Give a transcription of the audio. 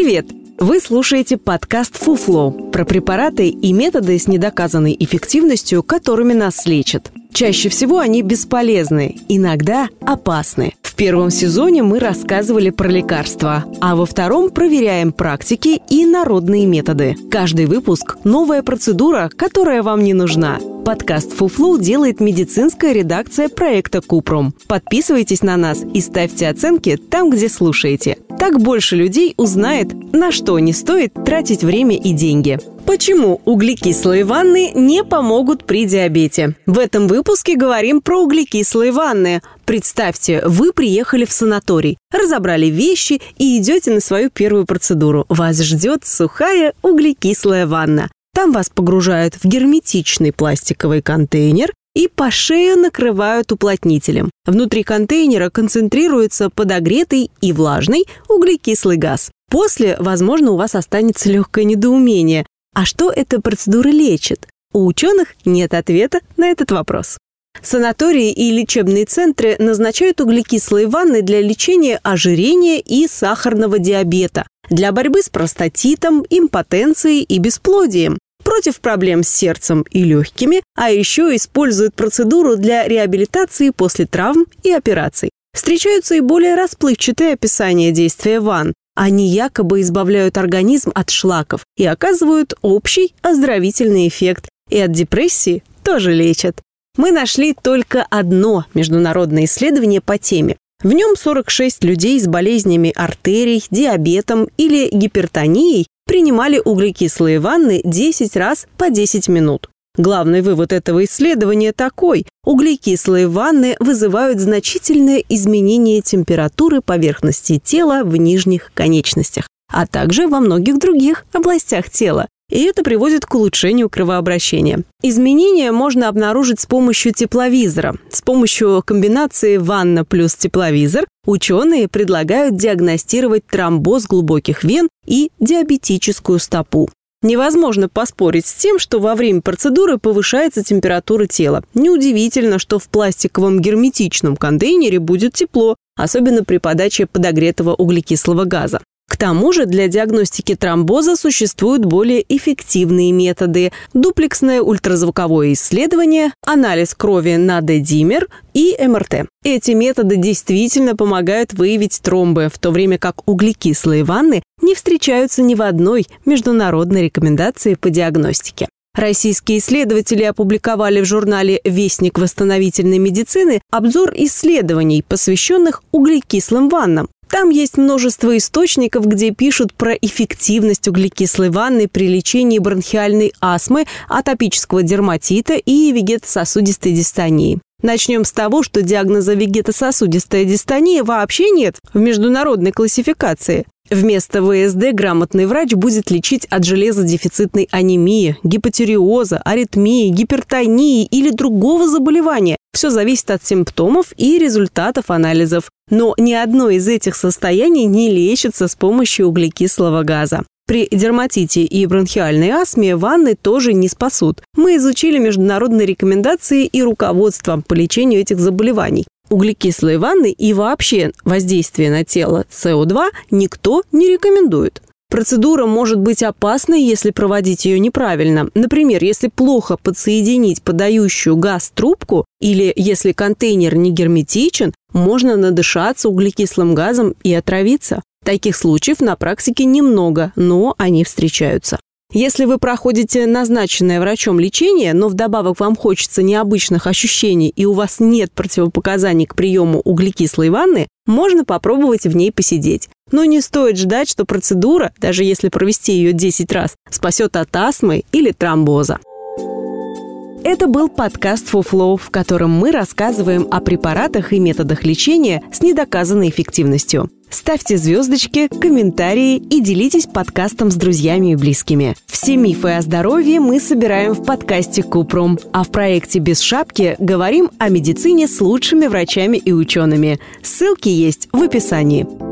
Привет! Вы слушаете подкаст «Фуфло» про препараты и методы с недоказанной эффективностью, которыми нас лечат. Чаще всего они бесполезны, иногда опасны. Первом сезоне мы рассказывали про лекарства, а во втором проверяем практики и народные методы. Каждый выпуск – новая процедура, которая вам не нужна. Подкаст «Фуфлу» делает медицинская редакция проекта «Купром». Подписывайтесь на нас и ставьте оценки там, где слушаете. Так больше людей узнает, на что не стоит тратить время и деньги. Почему углекислые ванны не помогут при диабете? В этом выпуске говорим про углекислые ванны. Представьте, вы приехали в санаторий, разобрали вещи и идете на свою первую процедуру. Вас ждет сухая углекислая ванна. Там вас погружают в герметичный пластиковый контейнер и по шею накрывают уплотнителем. Внутри контейнера концентрируется подогретый и влажный углекислый газ. После, возможно, у вас останется легкое недоумение. А что эта процедура лечит? У ученых нет ответа на этот вопрос. Санатории и лечебные центры назначают углекислые ванны для лечения ожирения и сахарного диабета, для борьбы с простатитом, импотенцией и бесплодием, против проблем с сердцем и легкими, а еще используют процедуру для реабилитации после травм и операций. Встречаются и более расплывчатые описания действия ванн, они якобы избавляют организм от шлаков и оказывают общий оздоровительный эффект. И от депрессии тоже лечат. Мы нашли только одно международное исследование по теме. В нем 46 людей с болезнями артерий, диабетом или гипертонией принимали углекислые ванны 10 раз по 10 минут. Главный вывод этого исследования такой. Углекислые ванны вызывают значительное изменение температуры поверхности тела в нижних конечностях, а также во многих других областях тела. И это приводит к улучшению кровообращения. Изменения можно обнаружить с помощью тепловизора. С помощью комбинации ванна плюс тепловизор ученые предлагают диагностировать тромбоз глубоких вен и диабетическую стопу. Невозможно поспорить с тем, что во время процедуры повышается температура тела. Неудивительно, что в пластиковом герметичном контейнере будет тепло, особенно при подаче подогретого углекислого газа. К тому же для диагностики тромбоза существуют более эффективные методы – дуплексное ультразвуковое исследование, анализ крови на D-димер и МРТ. Эти методы действительно помогают выявить тромбы, в то время как углекислые ванны не встречаются ни в одной международной рекомендации по диагностике. Российские исследователи опубликовали в журнале «Вестник восстановительной медицины» обзор исследований, посвященных углекислым ваннам. Там есть множество источников, где пишут про эффективность углекислой ванны при лечении бронхиальной астмы, атопического дерматита и вегетососудистой дистонии. Начнем с того, что диагноза вегетососудистая дистония вообще нет в международной классификации. Вместо ВСД грамотный врач будет лечить от железодефицитной анемии, гипотериоза, аритмии, гипертонии или другого заболевания. Все зависит от симптомов и результатов анализов. Но ни одно из этих состояний не лечится с помощью углекислого газа. При дерматите и бронхиальной астме ванны тоже не спасут. Мы изучили международные рекомендации и руководство по лечению этих заболеваний углекислые ванны и вообще воздействие на тело СО2 никто не рекомендует. Процедура может быть опасной, если проводить ее неправильно. Например, если плохо подсоединить подающую газ трубку или если контейнер не герметичен, можно надышаться углекислым газом и отравиться. Таких случаев на практике немного, но они встречаются. Если вы проходите назначенное врачом лечение, но вдобавок вам хочется необычных ощущений и у вас нет противопоказаний к приему углекислой ванны, можно попробовать в ней посидеть. Но не стоит ждать, что процедура, даже если провести ее 10 раз, спасет от астмы или тромбоза. Это был подкаст «Фуфлоу», в котором мы рассказываем о препаратах и методах лечения с недоказанной эффективностью. Ставьте звездочки, комментарии и делитесь подкастом с друзьями и близкими. Все мифы о здоровье мы собираем в подкасте Купром, а в проекте «Без шапки» говорим о медицине с лучшими врачами и учеными. Ссылки есть в описании.